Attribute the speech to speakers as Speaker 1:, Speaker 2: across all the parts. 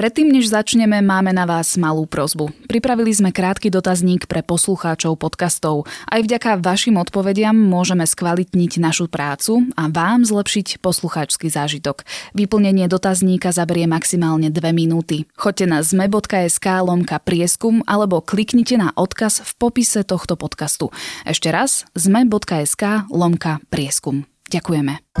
Speaker 1: Predtým, než začneme, máme na vás malú prozbu. Pripravili sme krátky dotazník pre poslucháčov podcastov. Aj vďaka vašim odpovediam môžeme skvalitniť našu prácu a vám zlepšiť poslucháčsky zážitok. Vyplnenie dotazníka zaberie maximálne 2 minúty. Choďte na zme.sk lomka prieskum alebo kliknite na odkaz v popise tohto podcastu. Ešte raz zme.sk lomka prieskum. Ďakujeme.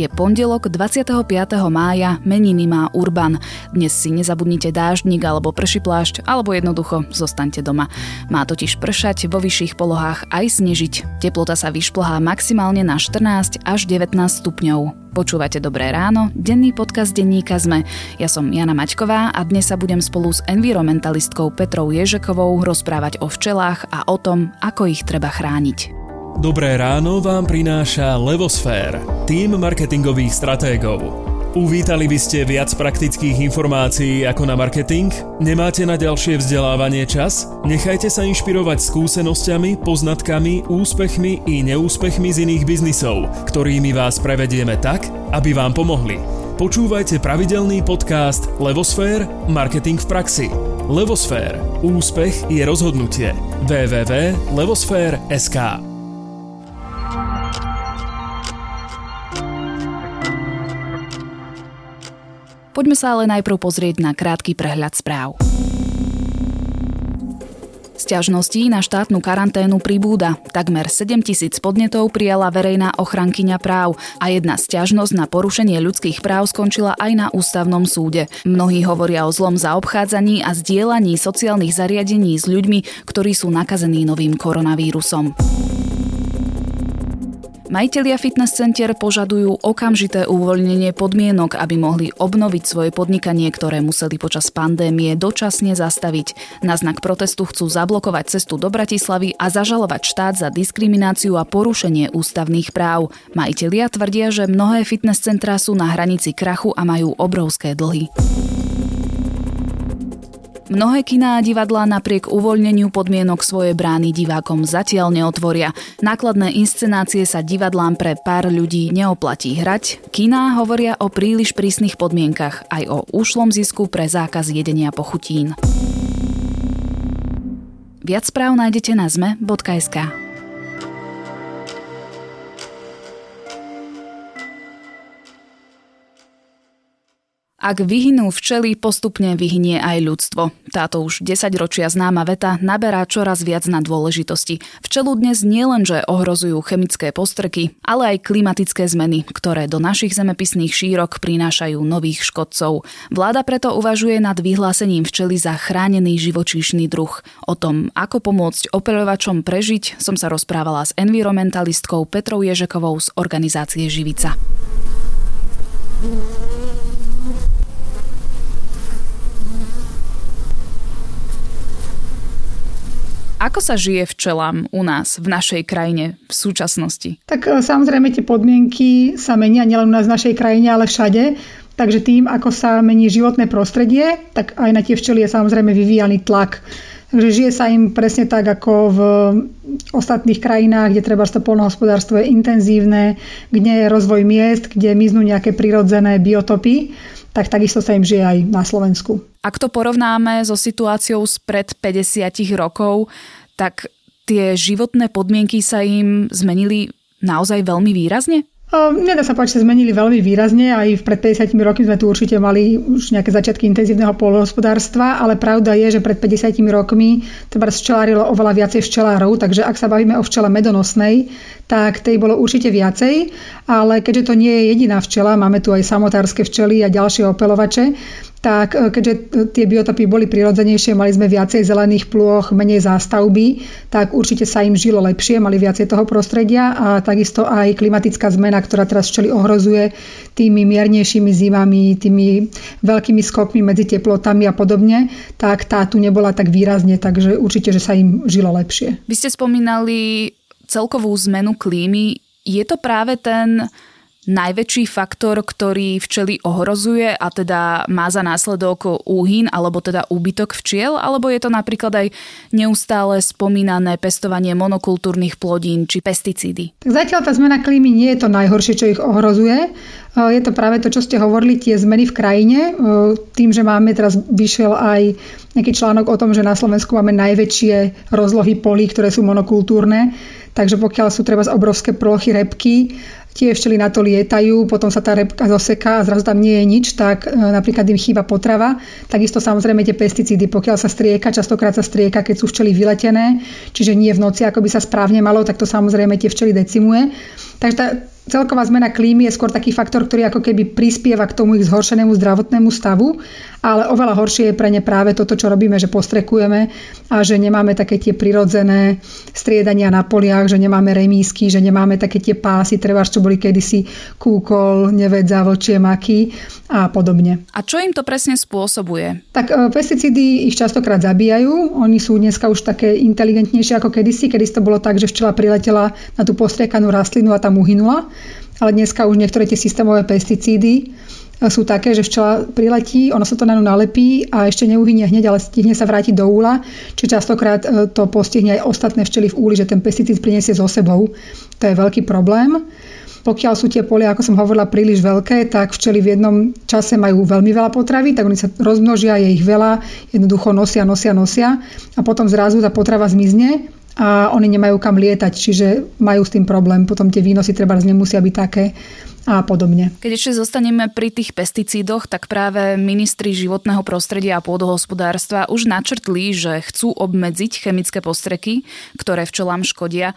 Speaker 1: Je pondelok 25. mája, meniny má Urban. Dnes si nezabudnite dáždnik alebo prší plášť, alebo jednoducho zostaňte doma. Má totiž pršať vo vyšších polohách aj snežiť. Teplota sa vyšplhá maximálne na 14 až 19 stupňov. Počúvate Dobré ráno, denný podcast denníka ZME. Ja som Jana Maťková a dnes sa budem spolu s environmentalistkou Petrou Ježekovou rozprávať o včelách a o tom, ako ich treba chrániť.
Speaker 2: Dobré ráno vám prináša Levosfér, tým marketingových stratégov. Uvítali by ste viac praktických informácií ako na marketing? Nemáte na ďalšie vzdelávanie čas? Nechajte sa inšpirovať skúsenosťami, poznatkami, úspechmi i neúspechmi z iných biznisov, ktorými vás prevedieme tak, aby vám pomohli. Počúvajte pravidelný podcast Levosfér – Marketing v praxi. Levosfér – Úspech je rozhodnutie. www.levosfér.sk
Speaker 1: Poďme sa ale najprv pozrieť na krátky prehľad správ. Sťažností na štátnu karanténu pribúda. Takmer 7 tisíc podnetov prijala verejná ochrankyňa práv a jedna sťažnosť na porušenie ľudských práv skončila aj na ústavnom súde. Mnohí hovoria o zlom zaobchádzaní a zdieľaní sociálnych zariadení s ľuďmi, ktorí sú nakazení novým koronavírusom. Majitelia fitness center požadujú okamžité uvoľnenie podmienok, aby mohli obnoviť svoje podnikanie, ktoré museli počas pandémie dočasne zastaviť. Na znak protestu chcú zablokovať cestu do Bratislavy a zažalovať štát za diskrimináciu a porušenie ústavných práv. Majitelia tvrdia, že mnohé fitness centrá sú na hranici krachu a majú obrovské dlhy. Mnohé kiná a divadlá napriek uvoľneniu podmienok svoje brány divákom zatiaľ neotvoria. Nákladné inscenácie sa divadlám pre pár ľudí neoplatí hrať. Kiná hovoria o príliš prísnych podmienkach, aj o ušlom zisku pre zákaz jedenia pochutín. Viac správ nájdete na zme.sk. Ak vyhynú včely, postupne vyhynie aj ľudstvo. Táto už 10 ročia známa veta naberá čoraz viac na dôležitosti. Včelu dnes nielenže ohrozujú chemické postrky, ale aj klimatické zmeny, ktoré do našich zemepisných šírok prinášajú nových škodcov. Vláda preto uvažuje nad vyhlásením včely za chránený živočíšny druh. O tom, ako pomôcť opeľovačom prežiť, som sa rozprávala s environmentalistkou Petrou Ježekovou z organizácie Živica. Ako sa žije včelám u nás, v našej krajine, v súčasnosti?
Speaker 3: Tak e, samozrejme tie podmienky sa menia nielen u nás v našej krajine, ale všade. Takže tým, ako sa mení životné prostredie, tak aj na tie včely je samozrejme vyvíjaný tlak. Takže žije sa im presne tak, ako v ostatných krajinách, kde treba to polnohospodárstvo je intenzívne, kde je rozvoj miest, kde miznú nejaké prirodzené biotopy tak takisto sa im žije aj na Slovensku.
Speaker 1: Ak to porovnáme so situáciou spred 50 rokov, tak tie životné podmienky sa im zmenili naozaj veľmi výrazne?
Speaker 3: Nedá sa povedať, že sa zmenili veľmi výrazne. Aj pred 50 rokmi sme tu určite mali už nejaké začiatky intenzívneho polohospodárstva, ale pravda je, že pred 50 rokmi treba včelárilo oveľa viacej včelárov, takže ak sa bavíme o včele medonosnej, tak tej bolo určite viacej, ale keďže to nie je jediná včela, máme tu aj samotárske včely a ďalšie opelovače, tak e, keďže tie biotopy boli prirodzenejšie, mali sme viacej zelených plôch, menej zástavby, tak určite sa im žilo lepšie, mali viacej toho prostredia a takisto aj klimatická zmena, ktorá teraz včeli ohrozuje tými miernejšími zimami, tými veľkými skokmi medzi teplotami a podobne, tak tá tu nebola tak výrazne, takže určite, že sa im žilo lepšie.
Speaker 1: Vy ste spomínali celkovú zmenu klímy. Je to práve ten najväčší faktor, ktorý včely ohrozuje a teda má za následok úhyn alebo teda úbytok včiel, alebo je to napríklad aj neustále spomínané pestovanie monokultúrnych plodín či pesticídy?
Speaker 3: Tak zatiaľ tá zmena klímy nie je to najhoršie, čo ich ohrozuje. Je to práve to, čo ste hovorili, tie zmeny v krajine. Tým, že máme teraz vyšiel aj nejaký článok o tom, že na Slovensku máme najväčšie rozlohy polí, ktoré sú monokultúrne. Takže pokiaľ sú treba z obrovské plochy repky, tie včely na to lietajú, potom sa tá repka zoseká a zrazu tam nie je nič, tak e, napríklad im chýba potrava. Takisto samozrejme tie pesticídy, pokiaľ sa strieka, častokrát sa strieka, keď sú včely vyletené, čiže nie v noci, ako by sa správne malo, tak to samozrejme tie včely decimuje. Takže tá celková zmena klímy je skôr taký faktor, ktorý ako keby prispieva k tomu ich zhoršenému zdravotnému stavu, ale oveľa horšie je pre ne práve toto, čo robíme, že postrekujeme a že nemáme také tie prirodzené striedania na poliach, že nemáme remísky, že nemáme také tie pásy, treba čo boli kedysi kúkol, nevedza, vlčie maky a podobne.
Speaker 1: A čo im to presne spôsobuje?
Speaker 3: Tak e, pesticídy ich častokrát zabíjajú. Oni sú dneska už také inteligentnejšie ako kedysi. Kedysi to bolo tak, že včela priletela na tú postriekanú rastlinu a tam uhynula. Ale dneska už niektoré tie systémové pesticídy e, sú také, že včela priletí, ono sa to na ňu nalepí a ešte neuhynie hneď, ale stihne sa vrátiť do úla. Čiže častokrát e, to postihne aj ostatné včely v úli, že ten pesticíd priniesie so sebou. To je veľký problém. Pokiaľ sú tie polia, ako som hovorila, príliš veľké, tak včely v jednom čase majú veľmi veľa potravy, tak oni sa rozmnožia, je ich veľa, jednoducho nosia, nosia, nosia a potom zrazu tá potrava zmizne a oni nemajú kam lietať, čiže majú s tým problém. Potom tie výnosy treba nemusia byť také a podobne.
Speaker 1: Keď ešte zostaneme pri tých pesticídoch, tak práve ministri životného prostredia a pôdohospodárstva už načrtli, že chcú obmedziť chemické postreky, ktoré včelám škodia.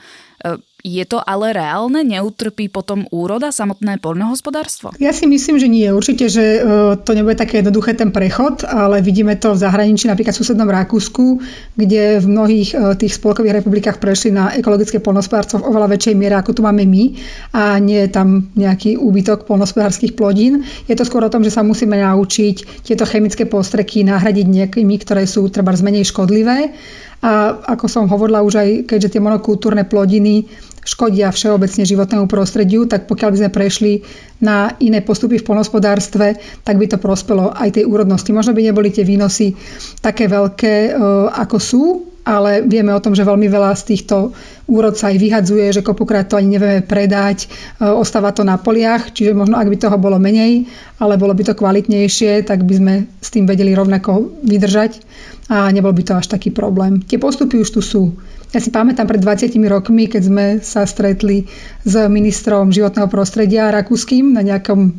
Speaker 1: Je to ale reálne? Neutrpí potom úroda samotné poľnohospodárstvo?
Speaker 3: Ja si myslím, že nie. Určite, že e, to nebude také jednoduché ten prechod, ale vidíme to v zahraničí, napríklad v susednom Rakúsku, kde v mnohých e, tých spolkových republikách prešli na ekologické poľnohospodárstvo v oveľa väčšej miere, ako tu máme my a nie je tam nejaký úbytok poľnohospodárskych plodín. Je to skôr o tom, že sa musíme naučiť tieto chemické postreky nahradiť nejakými, ktoré sú treba menej škodlivé a ako som hovorila už aj, keďže tie monokultúrne plodiny škodia všeobecne životnému prostrediu, tak pokiaľ by sme prešli na iné postupy v polnospodárstve, tak by to prospelo aj tej úrodnosti. Možno by neboli tie výnosy také veľké, e, ako sú, ale vieme o tom, že veľmi veľa z týchto úrod sa aj vyhadzuje, že kopukrát to ani nevieme predať, e, ostáva to na poliach, čiže možno ak by toho bolo menej, ale bolo by to kvalitnejšie, tak by sme s tým vedeli rovnako vydržať a nebol by to až taký problém. Tie postupy už tu sú. Ja si pamätám pred 20 rokmi, keď sme sa stretli s ministrom životného prostredia rakúskym na nejakom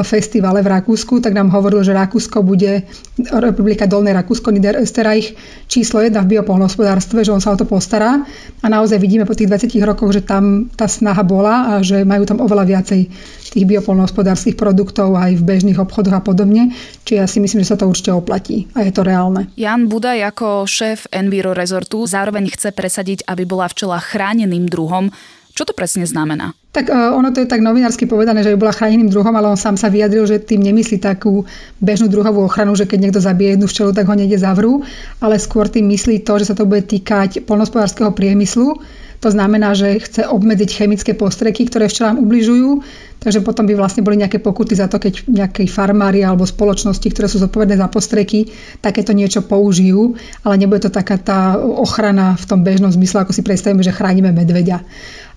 Speaker 3: festivale v Rakúsku, tak nám hovoril, že Rakúsko bude, Republika Dolné Rakúsko, Niederösterreich, číslo jedna v biopolnohospodárstve, že on sa o to postará. A naozaj vidíme po tých 20 rokoch, že tam tá snaha bola a že majú tam oveľa viacej tých biopolnohospodárskych produktov aj v bežných obchodoch a podobne. Čiže ja si myslím, že sa to určite oplatí a je to reálne.
Speaker 1: Jan Budaj ako šéf Enviro Resortu zároveň chce presadiť, aby bola včela chráneným druhom. Čo to presne znamená?
Speaker 3: Tak uh, ono to je tak novinársky povedané, že by bola chráneným druhom, ale on sám sa vyjadril, že tým nemyslí takú bežnú druhovú ochranu, že keď niekto zabije jednu včelu, tak ho niekde zavrú, ale skôr tým myslí to, že sa to bude týkať polnospodárskeho priemyslu. To znamená, že chce obmedziť chemické postreky, ktoré včelám ubližujú, takže potom by vlastne boli nejaké pokuty za to, keď nejakej farmári alebo spoločnosti, ktoré sú zodpovedné za postreky, takéto niečo použijú, ale nebude to taká tá ochrana v tom bežnom zmysle, ako si predstavíme, že chránime medveďa.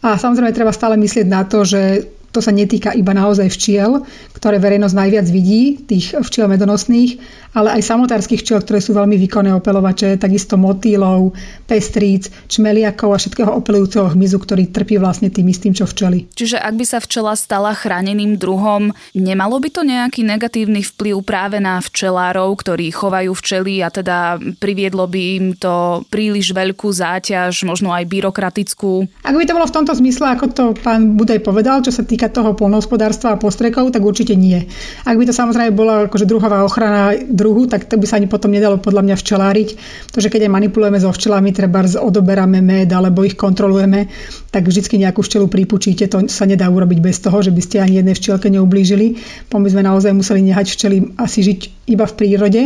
Speaker 3: A samozrejme treba stále myslieť na to, že to sa netýka iba naozaj včiel, ktoré verejnosť najviac vidí, tých včiel medonosných, ale aj samotárskych včiel, ktoré sú veľmi výkonné opelovače, takisto motýlov, pestríc, čmeliakov a všetkého opelujúceho hmyzu, ktorý trpí vlastne tým istým, čo včely.
Speaker 1: Čiže ak by sa včela stala chráneným druhom, nemalo by to nejaký negatívny vplyv práve na včelárov, ktorí chovajú včely a teda priviedlo by im to príliš veľkú záťaž, možno aj byrokratickú?
Speaker 3: Ak by to bolo v tomto zmysle, ako to pán Budaj povedal, čo sa týka týka toho polnohospodárstva a postrekov, tak určite nie. Ak by to samozrejme bola akože druhová ochrana druhu, tak to by sa ani potom nedalo podľa mňa včeláriť. To, že keď aj manipulujeme so včelami, treba odoberáme med alebo ich kontrolujeme, tak vždy nejakú včelu pripučíte. To sa nedá urobiť bez toho, že by ste ani jednej včelke neublížili. Po my sme naozaj museli nehať včely asi žiť iba v prírode,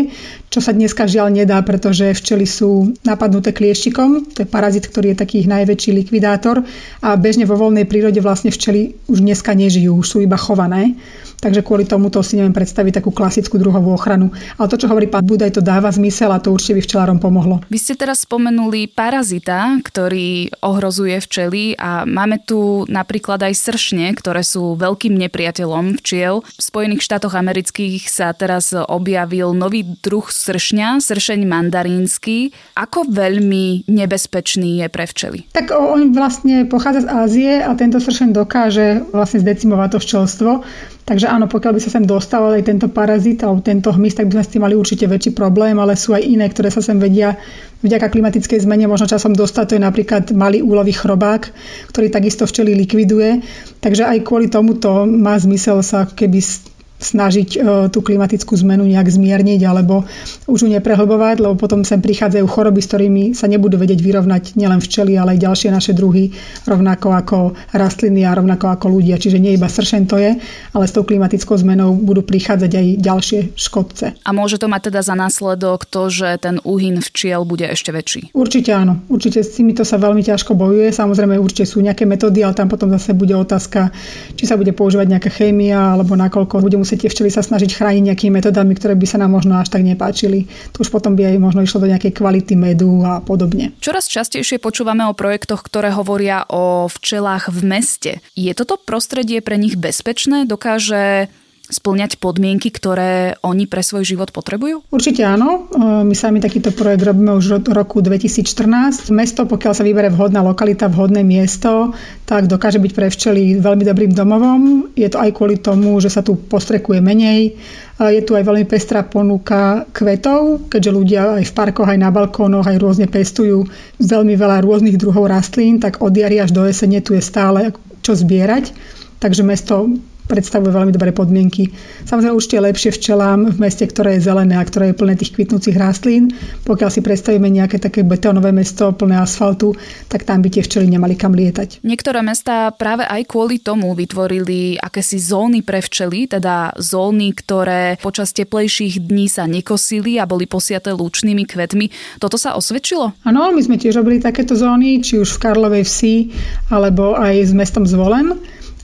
Speaker 3: čo sa dneska žiaľ nedá, pretože včely sú napadnuté klieštikom, to je parazit, ktorý je taký najväčší likvidátor a bežne vo voľnej prírode vlastne včely už dneska dneska nežijú, sú iba chované. Takže kvôli tomuto si neviem predstaviť takú klasickú druhovú ochranu. Ale to, čo hovorí pán Budaj, to dáva zmysel a to určite by včelárom pomohlo.
Speaker 1: Vy ste teraz spomenuli parazita, ktorý ohrozuje včely a máme tu napríklad aj sršne, ktoré sú veľkým nepriateľom včiel. V Spojených štátoch amerických sa teraz objavil nový druh sršňa, sršeň mandarínsky. Ako veľmi nebezpečný je pre včely?
Speaker 3: Tak on vlastne pochádza z Ázie a tento sršeň dokáže vlastne zdecimovať to včelstvo. Takže áno, pokiaľ by sa sem dostal aj tento parazit alebo tento hmyz, tak by sme s tým mali určite väčší problém, ale sú aj iné, ktoré sa sem vedia vďaka klimatickej zmene možno časom dostať. To je napríklad malý úlový chrobák, ktorý takisto včely likviduje. Takže aj kvôli tomuto má zmysel sa keby snažiť e, tú klimatickú zmenu nejak zmierniť alebo už ju neprehlbovať, lebo potom sem prichádzajú choroby, s ktorými sa nebudú vedieť vyrovnať nielen včely, ale aj ďalšie naše druhy, rovnako ako rastliny a rovnako ako ľudia. Čiže nie iba sršen to je, ale s tou klimatickou zmenou budú prichádzať aj ďalšie škodce.
Speaker 1: A môže to mať teda za následok to, že ten úhyn včiel bude ešte väčší?
Speaker 3: Určite áno. Určite s týmito sa veľmi ťažko bojuje. Samozrejme určite sú nejaké metódy, ale tam potom zase bude otázka, či sa bude používať nejaká chémia alebo nakoľko bude musieť tie včely sa snažiť chrániť nejakými metodami, ktoré by sa nám možno až tak nepáčili. To už potom by aj možno išlo do nejakej kvality medu a podobne.
Speaker 1: Čoraz častejšie počúvame o projektoch, ktoré hovoria o včelách v meste. Je toto prostredie pre nich bezpečné? Dokáže splňať podmienky, ktoré oni pre svoj život potrebujú?
Speaker 3: Určite áno. E, my sami takýto projekt robíme už od roku 2014. Mesto, pokiaľ sa vybere vhodná lokalita, vhodné miesto, tak dokáže byť pre včely veľmi dobrým domovom. Je to aj kvôli tomu, že sa tu postrekuje menej. Je tu aj veľmi pestrá ponuka kvetov, keďže ľudia aj v parkoch, aj na balkónoch, aj rôzne pestujú veľmi veľa rôznych druhov rastlín, tak od jary až do jesene tu je stále čo zbierať. Takže mesto predstavuje veľmi dobré podmienky. Samozrejme určite lepšie včelám v meste, ktoré je zelené a ktoré je plné tých kvitnúcich rastlín. Pokiaľ si predstavíme nejaké také betónové mesto plné asfaltu, tak tam by tie včely nemali kam lietať.
Speaker 1: Niektoré mestá práve aj kvôli tomu vytvorili akési zóny pre včely, teda zóny, ktoré počas teplejších dní sa nekosili a boli posiaté lúčnými kvetmi. Toto sa osvedčilo?
Speaker 3: Áno, my sme tiež robili takéto zóny, či už v Karlovej vsi, alebo aj s mestom Zvolen.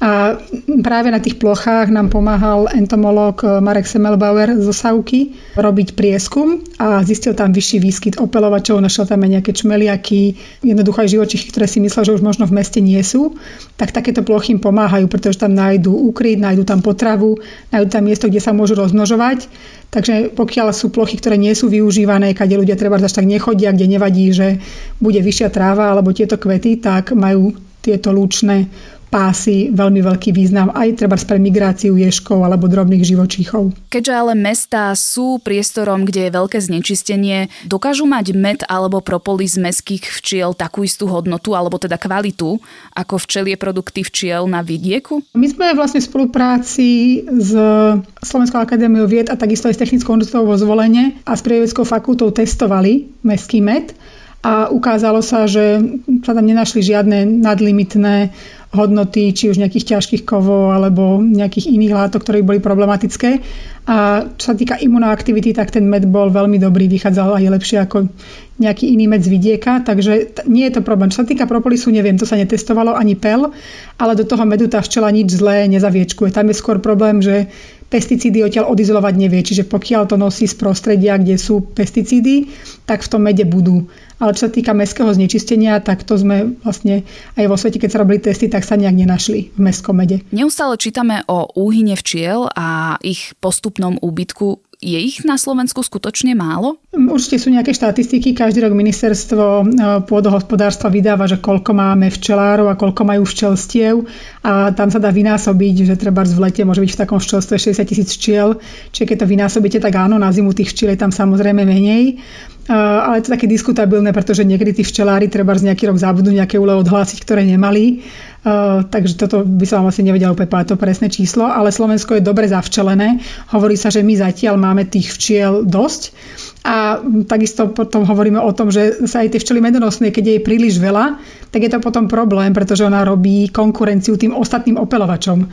Speaker 3: A práve na tých plochách nám pomáhal entomológ Marek Semelbauer zo Sauky robiť prieskum a zistil tam vyšší výskyt opelovačov, našiel tam aj nejaké čmeliaky, jednoducho živočichy, ktoré si myslel, že už možno v meste nie sú. Tak takéto plochy im pomáhajú, pretože tam nájdú úkryt, nájdú tam potravu, nájdú tam miesto, kde sa môžu rozmnožovať. Takže pokiaľ sú plochy, ktoré nie sú využívané, kade ľudia treba až tak nechodia, kde nevadí, že bude vyššia tráva alebo tieto kvety, tak majú tieto lúčne pásy veľmi veľký význam aj treba pre migráciu ješkov alebo drobných živočíchov.
Speaker 1: Keďže ale mestá sú priestorom, kde je veľké znečistenie, dokážu mať med alebo propolis meských včiel takú istú hodnotu alebo teda kvalitu ako včelie produkty včiel na vidieku?
Speaker 3: My sme vlastne v spolupráci s Slovenskou akadémiou vied a takisto aj s Technickou univerzitou vo zvolenie a s Prievedeckou fakultou testovali meský med a ukázalo sa, že sa tam nenašli žiadne nadlimitné hodnoty, či už nejakých ťažkých kovov alebo nejakých iných látok, ktoré boli problematické. A čo sa týka imunoaktivity, tak ten med bol veľmi dobrý, vychádzal aj lepšie ako nejaký iný med z vidieka, takže nie je to problém. Čo sa týka propolisu, neviem, to sa netestovalo ani pel, ale do toho medu tá včela nič zlé nezaviečkuje. Tam je skôr problém, že pesticídy odtiaľ odizolovať nevie. Čiže pokiaľ to nosí z prostredia, kde sú pesticídy, tak v tom mede budú. Ale čo sa týka mestského znečistenia, tak to sme vlastne aj vo svete, keď sa robili testy, tak sa nejak nenašli v mestskom mede.
Speaker 1: Neustále čítame o úhyne včiel a ich postupnom úbytku. Je ich na Slovensku skutočne málo?
Speaker 3: Určite sú nejaké štatistiky. Každý rok ministerstvo e, pôdohospodárstva vydáva, že koľko máme včelárov a koľko majú včelstiev a tam sa dá vynásobiť, že treba v lete môže byť v takom včelstve 60 tisíc včiel. Čiže keď to vynásobíte, tak áno, na zimu tých včiel je tam samozrejme menej ale je to také diskutabilné, pretože niekedy tí včelári treba z nejaký rok zabudnú nejaké úle odhlásiť, ktoré nemali. takže toto by som vám asi nevedela úplne povedať to presné číslo, ale Slovensko je dobre zavčelené. Hovorí sa, že my zatiaľ máme tých včiel dosť. A takisto potom hovoríme o tom, že sa aj tie včely medonosné, keď je jej príliš veľa, tak je to potom problém, pretože ona robí konkurenciu tým ostatným opelovačom.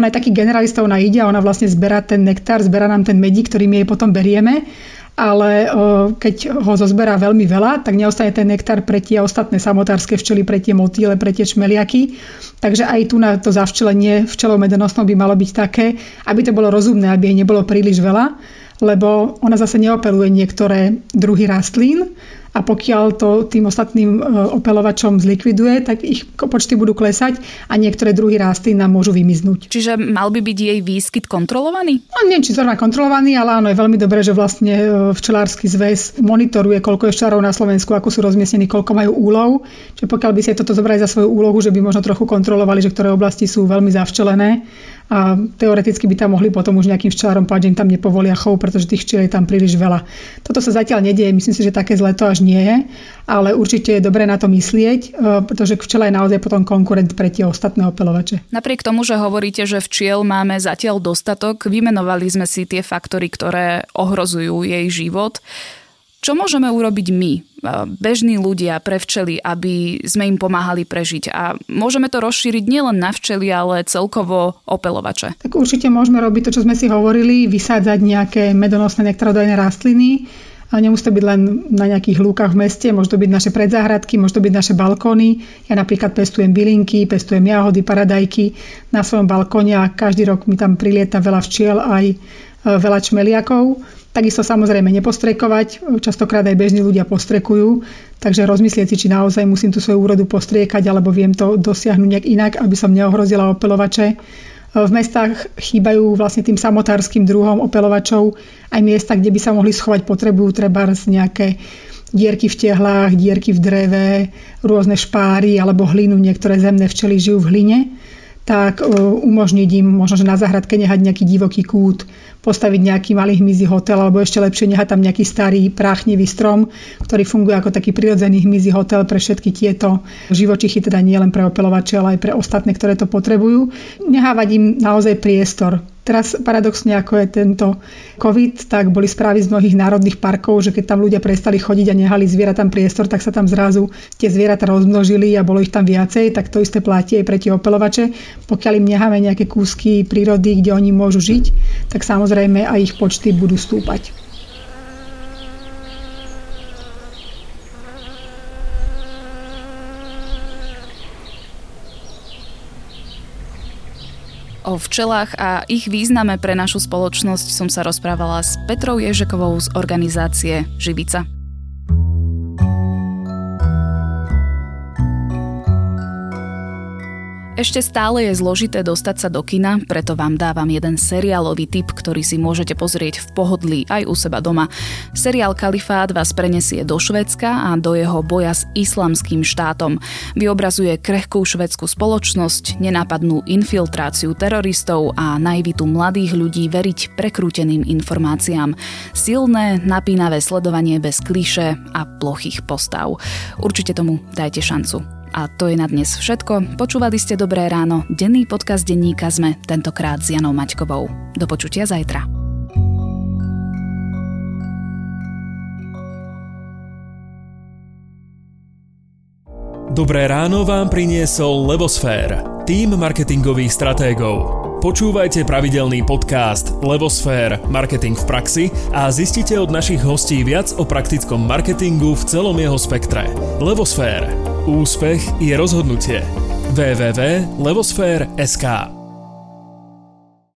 Speaker 3: Ona je taký generalista, ona ide a ona vlastne zberá ten nektár, zberá nám ten medík, ktorý jej potom berieme ale keď ho zozberá veľmi veľa, tak neostane ten nektár pre tie ostatné samotárske včely, pre tie motýle, pre tie čmeliaky. Takže aj tu na to zavčelenie včelou medonosnou by malo byť také, aby to bolo rozumné, aby jej nebolo príliš veľa, lebo ona zase neopeluje niektoré druhy rastlín, a pokiaľ to tým ostatným e, opelovačom zlikviduje, tak ich počty budú klesať a niektoré druhy rastlín nám môžu vymiznúť.
Speaker 1: Čiže mal by byť jej výskyt kontrolovaný?
Speaker 3: No, neviem, či zrovna kontrolovaný, ale áno, je veľmi dobré, že vlastne e, včelársky zväz monitoruje, koľko je včelárov na Slovensku, ako sú rozmiestnení, koľko majú úlov. Čiže pokiaľ by si toto zobrali za svoju úlohu, že by možno trochu kontrolovali, že ktoré oblasti sú veľmi zavčelené, a teoreticky by tam mohli potom už nejakým že im tam nepovolia chov, pretože tých včiel je tam príliš veľa. Toto sa zatiaľ nedieje, myslím si, že také zle to až nie je, ale určite je dobré na to myslieť, e, pretože včela je naozaj potom konkurent pre tie ostatné opelovače.
Speaker 1: Napriek tomu, že hovoríte, že včiel máme zatiaľ dostatok, vymenovali sme si tie faktory, ktoré ohrozujú jej život. Čo môžeme urobiť my, e, bežní ľudia pre včely, aby sme im pomáhali prežiť? A môžeme to rozšíriť nielen na včely, ale celkovo opelovače.
Speaker 3: Tak určite môžeme robiť to, čo sme si hovorili, vysádzať nejaké medonosné nektarodajné rastliny, a nemusí to byť len na nejakých lúkach v meste, môžu to byť naše predzáhradky, môžu to byť naše balkóny. Ja napríklad pestujem bylinky, pestujem jahody, paradajky na svojom balkóne a každý rok mi tam prilieta veľa včiel aj e, veľa čmeliakov. Takisto samozrejme nepostrekovať, častokrát aj bežní ľudia postrekujú, takže rozmyslieť si, či naozaj musím tú svoju úrodu postriekať, alebo viem to dosiahnuť nejak inak, aby som neohrozila opelovače. V mestách chýbajú vlastne tým samotárským druhom opelovačov aj miesta, kde by sa mohli schovať, potrebujú treba nejaké dierky v tehlách, dierky v dreve, rôzne špáry alebo hlinu. Niektoré zemné včely žijú v hline tak umožniť im možno, že na záhradke nehať nejaký divoký kút, postaviť nejaký malý hmyzí hotel, alebo ešte lepšie nehať tam nejaký starý práchnivý strom, ktorý funguje ako taký prirodzený hmyzí hotel pre všetky tieto živočichy, teda nie len pre opelovače, ale aj pre ostatné, ktoré to potrebujú. Nehávať im naozaj priestor Teraz paradoxne, ako je tento COVID, tak boli správy z mnohých národných parkov, že keď tam ľudia prestali chodiť a nehali zvieratám priestor, tak sa tam zrazu tie zvieratá rozmnožili a bolo ich tam viacej, tak to isté platí aj pre tie opelovače. Pokiaľ im necháme nejaké kúsky prírody, kde oni môžu žiť, tak samozrejme aj ich počty budú stúpať.
Speaker 1: O včelách a ich význame pre našu spoločnosť som sa rozprávala s Petrou Ježekovou z organizácie Živica. Ešte stále je zložité dostať sa do kina, preto vám dávam jeden seriálový tip, ktorý si môžete pozrieť v pohodlí aj u seba doma. Seriál Kalifát vás prenesie do Švedska a do jeho boja s islamským štátom. Vyobrazuje krehkú švedskú spoločnosť, nenápadnú infiltráciu teroristov a naivitu mladých ľudí veriť prekrúteným informáciám. Silné, napínavé sledovanie bez kliše a plochých postav. Určite tomu dajte šancu. A to je na dnes všetko. Počúvali ste Dobré ráno. Denný podcast denníka sme tentokrát s Janou Maťkovou. Do počutia zajtra.
Speaker 2: Dobré ráno vám priniesol Levosfér, tým marketingových stratégov. Počúvajte pravidelný podcast Levosfér – Marketing v praxi a zistite od našich hostí viac o praktickom marketingu v celom jeho spektre. Levosfér – Úspech je rozhodnutie. www.levosfér.sk